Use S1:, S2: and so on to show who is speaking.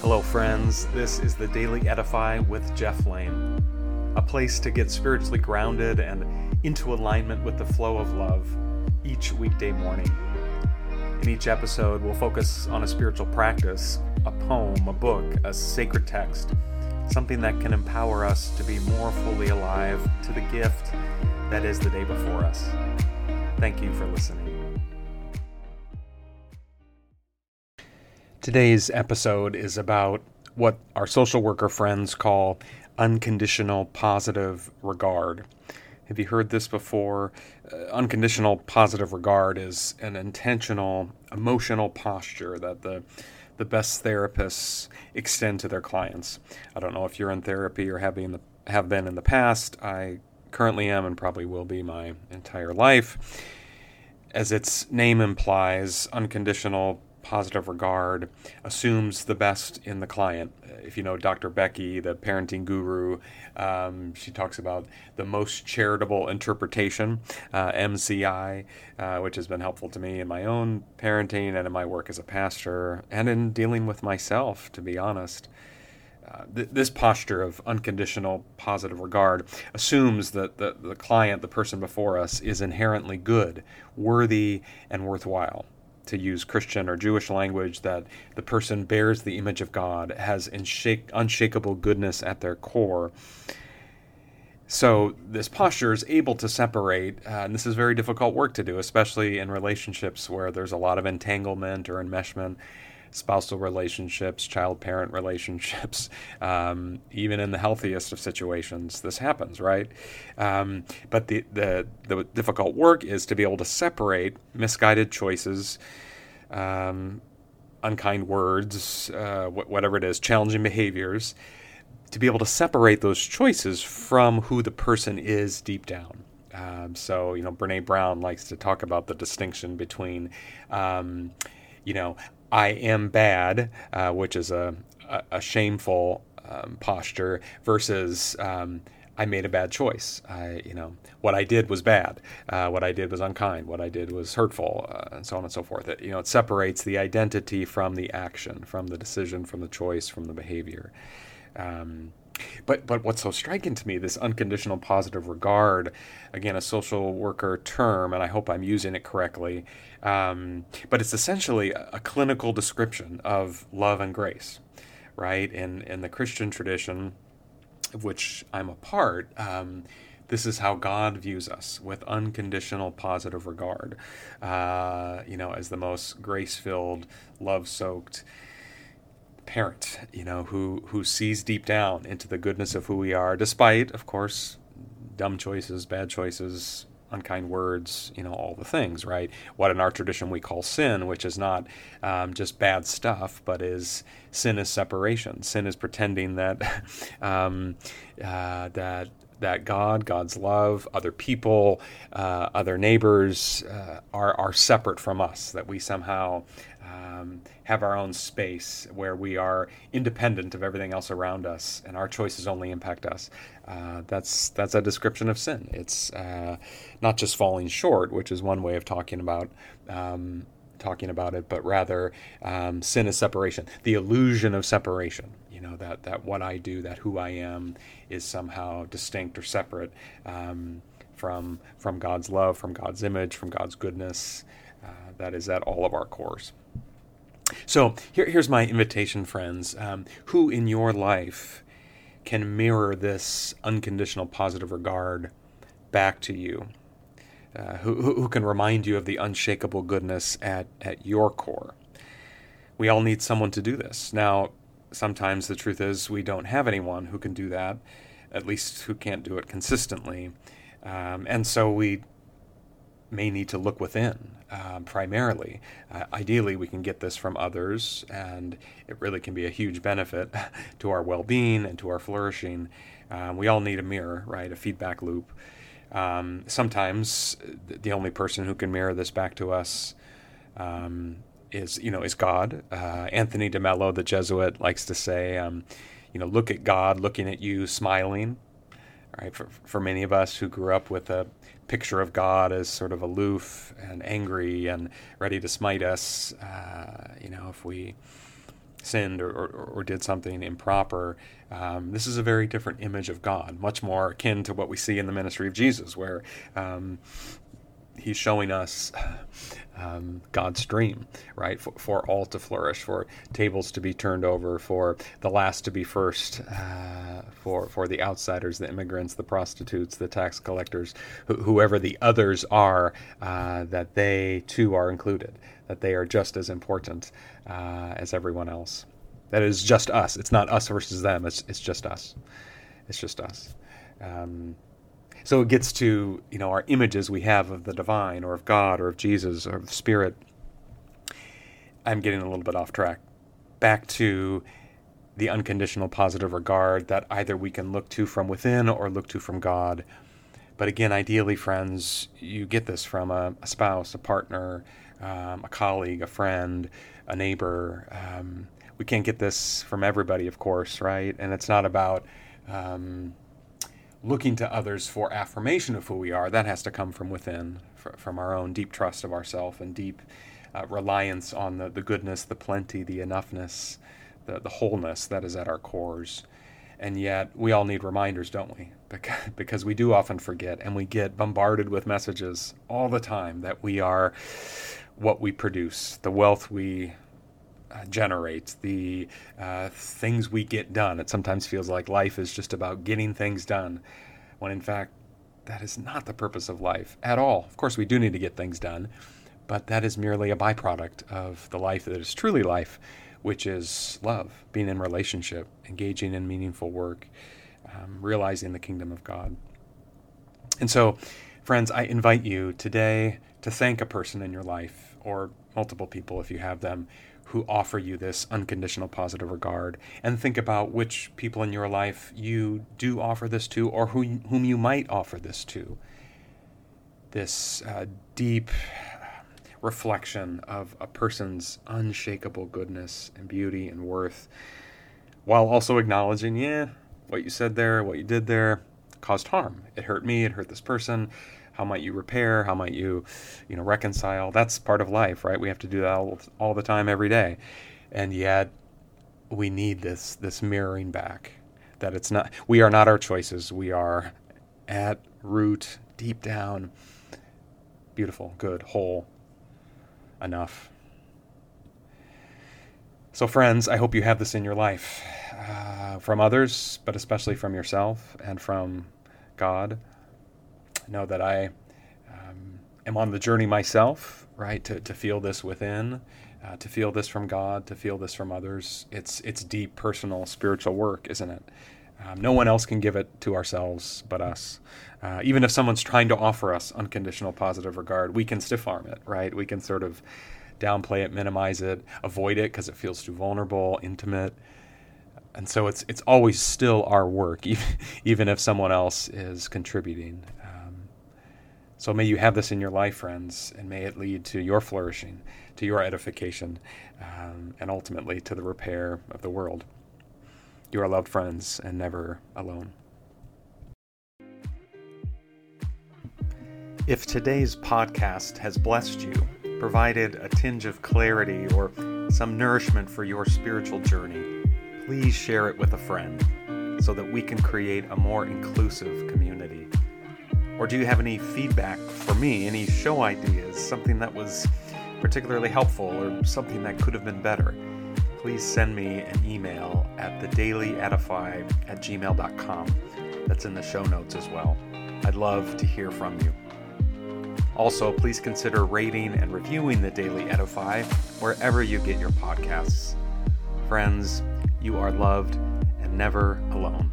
S1: Hello, friends. This is the Daily Edify with Jeff Lane, a place to get spiritually grounded and into alignment with the flow of love each weekday morning. In each episode, we'll focus on a spiritual practice, a poem, a book, a sacred text, something that can empower us to be more fully alive to the gift that is the day before us. Thank you for listening. Today's episode is about what our social worker friends call unconditional positive regard. Have you heard this before? Uh, unconditional positive regard is an intentional emotional posture that the the best therapists extend to their clients. I don't know if you're in therapy or have been in the, have been in the past. I currently am and probably will be my entire life. As its name implies, unconditional positive regard assumes the best in the client. If you know Dr. Becky, the parenting guru, um, she talks about the most charitable interpretation, uh, MCI, uh, which has been helpful to me in my own parenting and in my work as a pastor and in dealing with myself, to be honest. Uh, th- this posture of unconditional positive regard assumes that the, the client, the person before us, is inherently good, worthy, and worthwhile to use Christian or Jewish language, that the person bears the image of God, has unshakable goodness at their core. So, this posture is able to separate, uh, and this is very difficult work to do, especially in relationships where there's a lot of entanglement or enmeshment spousal relationships, child parent relationships, um, even in the healthiest of situations, this happens, right? Um, but the, the, the difficult work is to be able to separate misguided choices. Um, unkind words, uh, whatever it is, challenging behaviors, to be able to separate those choices from who the person is deep down. Um, so, you know, Brene Brown likes to talk about the distinction between, um, you know, I am bad, uh, which is a, a, a shameful um, posture, versus um, I made a bad choice. I, you know, what I did was bad. Uh, what I did was unkind. What I did was hurtful, uh, and so on and so forth. It, you know, it separates the identity from the action, from the decision, from the choice, from the behavior. Um, but but what's so striking to me, this unconditional positive regard, again, a social worker term, and I hope I'm using it correctly. Um, but it's essentially a, clinical description of love and grace, right? In in the Christian tradition, of which I'm a part. Um, this is how God views us with unconditional positive regard, uh, you know, as the most grace filled, love soaked, parent, you know, who who sees deep down into the goodness of who we are, despite, of course, dumb choices, bad choices, unkind words, you know, all the things, right? What in our tradition we call sin, which is not um, just bad stuff, but is sin is separation. Sin is pretending that um, uh, that that God, God's love, other people, uh, other neighbors uh, are are separate from us. That we somehow um, have our own space where we are independent of everything else around us, and our choices only impact us. Uh, that's that's a description of sin. It's uh, not just falling short, which is one way of talking about. Um, talking about it, but rather um, sin is separation, the illusion of separation. You know that that what I do, that who I am, is somehow distinct or separate um, from from God's love, from God's image, from God's goodness. Uh, that is at all of our cores. So here, here's my invitation, friends. Um, who in your life can mirror this unconditional positive regard back to you? Uh, who, who can remind you of the unshakable goodness at, at your core? We all need someone to do this. Now, sometimes the truth is we don't have anyone who can do that, at least who can't do it consistently. Um, and so we may need to look within um, primarily. Uh, ideally, we can get this from others, and it really can be a huge benefit to our well being and to our flourishing. Um, we all need a mirror, right? A feedback loop. Um, sometimes the only person who can mirror this back to us um, is, you know, is God. Uh, Anthony DeMello, the Jesuit, likes to say, um, you know, look at God looking at you, smiling. Right? For, for many of us who grew up with a picture of God as sort of aloof and angry and ready to smite us, uh, you know, if we sinned or, or, or did something improper, um, this is a very different image of God, much more akin to what we see in the ministry of Jesus, where um, he's showing us um, God's dream, right? For, for, all to flourish, for tables to be turned over, for the last to be first, uh, for for the outsiders, the immigrants, the prostitutes, the tax collectors, wh- whoever the others are, uh, that they too are included, that they are just as important uh, as everyone else. That is just us. It's not us versus them. It's it's just us. It's just us. Um, so it gets to you know our images we have of the divine or of God or of Jesus or of Spirit. I'm getting a little bit off track. Back to the unconditional positive regard that either we can look to from within or look to from God. But again, ideally, friends, you get this from a, a spouse, a partner, um, a colleague, a friend, a neighbor. Um, we can't get this from everybody, of course, right? And it's not about um, looking to others for affirmation of who we are. That has to come from within, from our own deep trust of ourself and deep uh, reliance on the, the goodness, the plenty, the enoughness, the, the wholeness that is at our cores. And yet, we all need reminders, don't we? Because, because we do often forget, and we get bombarded with messages all the time that we are what we produce, the wealth we uh, generate, the uh, things we get done. It sometimes feels like life is just about getting things done, when in fact, that is not the purpose of life at all. Of course, we do need to get things done, but that is merely a byproduct of the life that is truly life, which is love, being in relationship, engaging in meaningful work, um, realizing the kingdom of God. And so, friends, I invite you today to thank a person in your life or multiple people if you have them who offer you this unconditional positive regard and think about which people in your life you do offer this to or who, whom you might offer this to. This uh, deep reflection of a person's unshakable goodness and beauty and worth while also acknowledging, yeah, what you said there, what you did there caused harm. It hurt me, it hurt this person. How might you repair? How might you you know reconcile? That's part of life right? We have to do that all, all the time every day. And yet we need this this mirroring back. That it's not we are not our choices. We are at root deep down. Beautiful good whole enough so friends i hope you have this in your life uh, from others but especially from yourself and from god know that I um, am on the journey myself, right? To, to feel this within, uh, to feel this from God, to feel this from others. It's it's deep, personal, spiritual work, isn't it? Um, no one else can give it to ourselves but us. Uh, even if someone's trying to offer us unconditional positive regard, we can stiff arm it, right? We can sort of downplay it, minimize it, avoid it because it feels too vulnerable, intimate and so it's it's always still our work, even, even if someone else is contributing. So may you have this in your life, friends, and may it lead to your flourishing, to your edification, um, and ultimately to the repair of the world. You are loved, friends, and never alone. If today's podcast has blessed you, provided a tinge of clarity or some nourishment for your spiritual journey, please share it with a friend so that we can create a more inclusive community. Or do you have any feedback for me, any show ideas, something that was particularly helpful or something that could have been better? Please send me an email at thedailyedify at gmail.com. That's in the show notes as well. I'd love to hear from you. Also, please consider rating and reviewing the Daily Edify wherever you get your podcasts. Friends, you are loved and never alone.